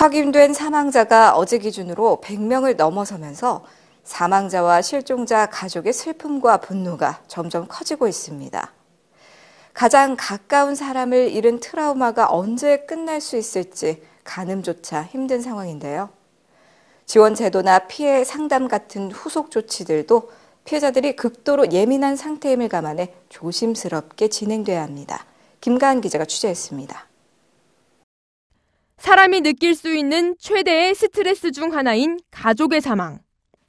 확인된 사망자가 어제 기준으로 100명을 넘어서면서 사망자와 실종자 가족의 슬픔과 분노가 점점 커지고 있습니다. 가장 가까운 사람을 잃은 트라우마가 언제 끝날 수 있을지 가늠조차 힘든 상황인데요. 지원 제도나 피해 상담 같은 후속 조치들도 피해자들이 극도로 예민한 상태임을 감안해 조심스럽게 진행돼야 합니다. 김가은 기자가 취재했습니다. 사람이 느낄 수 있는 최대의 스트레스 중 하나인 가족의 사망.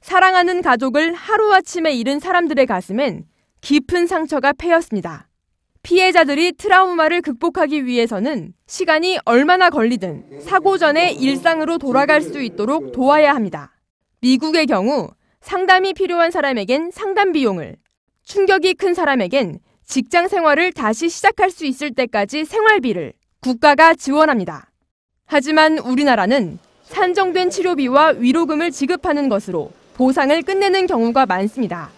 사랑하는 가족을 하루아침에 잃은 사람들의 가슴엔 깊은 상처가 패였습니다. 피해자들이 트라우마를 극복하기 위해서는 시간이 얼마나 걸리든 사고 전에 일상으로 돌아갈 수 있도록 도와야 합니다. 미국의 경우 상담이 필요한 사람에겐 상담 비용을, 충격이 큰 사람에겐 직장 생활을 다시 시작할 수 있을 때까지 생활비를 국가가 지원합니다. 하지만 우리나라는 산정된 치료비와 위로금을 지급하는 것으로 보상을 끝내는 경우가 많습니다.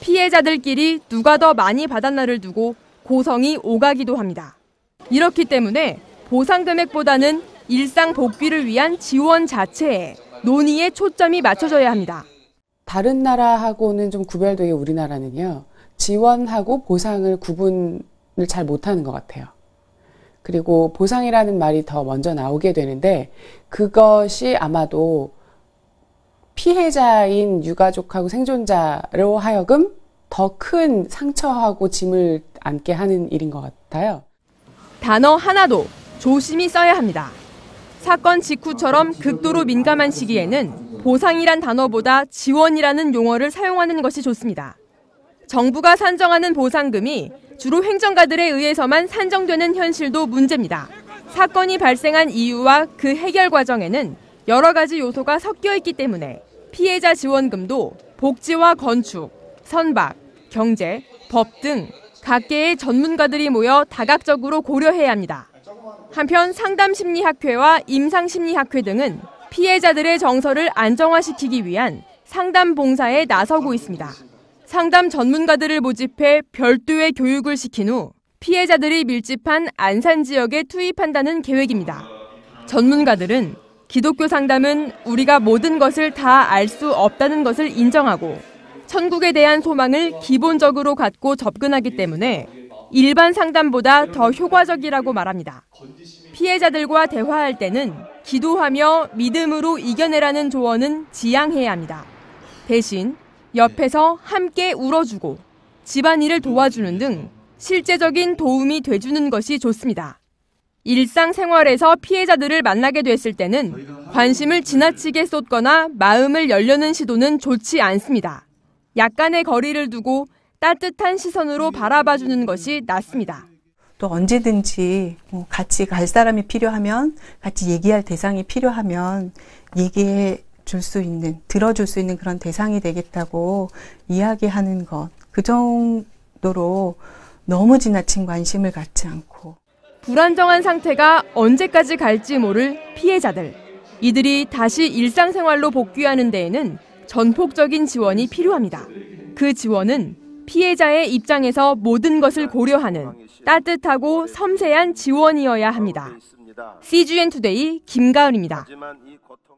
피해자들끼리 누가 더 많이 받았나를 두고 고성이 오가기도 합니다. 이렇기 때문에 보상 금액보다는 일상 복귀를 위한 지원 자체에 논의에 초점이 맞춰져야 합니다. 다른 나라하고는 좀 구별되게 우리나라는요, 지원하고 보상을 구분을 잘 못하는 것 같아요. 그리고 보상이라는 말이 더 먼저 나오게 되는데, 그것이 아마도 피해자인 유가족하고 생존자로 하여금 더 큰 상처하고 짐을 안게 하는 일인 것 같아요. 단어 하나도 조심히 써야 합니다. 사건 직후처럼 극도로 민감한 시기에는 보상이란 단어보다 지원이라는 용어를 사용하는 것이 좋습니다. 정부가 산정하는 보상금이 주로 행정가들에 의해서만 산정되는 현실도 문제입니다. 사건이 발생한 이유와 그 해결 과정에는 여러 가지 요소가 섞여 있기 때문에 피해자 지원금도 복지와 건축, 선박, 경제, 법 등 각계의 전문가들이 모여 다각적으로 고려해야 합니다. 한편 상담심리학회와 임상심리학회 등은 피해자들의 정서를 안정화시키기 위한 상담 봉사에 나서고 있습니다. 상담 전문가들을 모집해 별도의 교육을 시킨 후 피해자들이 밀집한 안산 지역에 투입한다는 계획입니다. 전문가들은 기독교 상담은 우리가 모든 것을 다 알 수 없다는 것을 인정하고 천국에 대한 소망을 기본적으로 갖고 접근하기 때문에 일반 상담보다 더 효과적이라고 말합니다. 피해자들과 대화할 때는 기도하며 믿음으로 이겨내라는 조언은 지양해야 합니다. 대신 옆에서 함께 울어주고 집안일을 도와주는 등 실제적인 도움이 돼주는 것이 좋습니다. 일상생활에서 피해자들을 만나게 됐을 때는 관심을 지나치게 쏟거나 마음을 열려는 시도는 좋지 않습니다. 약간의 거리를 두고 따뜻한 시선으로 바라봐주는 것이 낫습니다. 또 언제든지 뭐 같이 갈 사람이 필요하면 같이 얘기할 대상이 필요하면 얘기해 줄 수 있는 들어줄 수 있는 그런 대상이 되겠다고 이야기하는 것 그 정도로 너무 지나친 관심을 갖지 않고 불안정한 상태가 언제까지 갈지 모를 피해자들 이들이 다시 일상생활로 복귀하는 데에는 전폭적인 지원이 필요합니다. 그 지원은 피해자의 입장에서 모든 것을 고려하는 따뜻하고 섬세한 지원이어야 합니다. CGN 투데이 김가을입니다.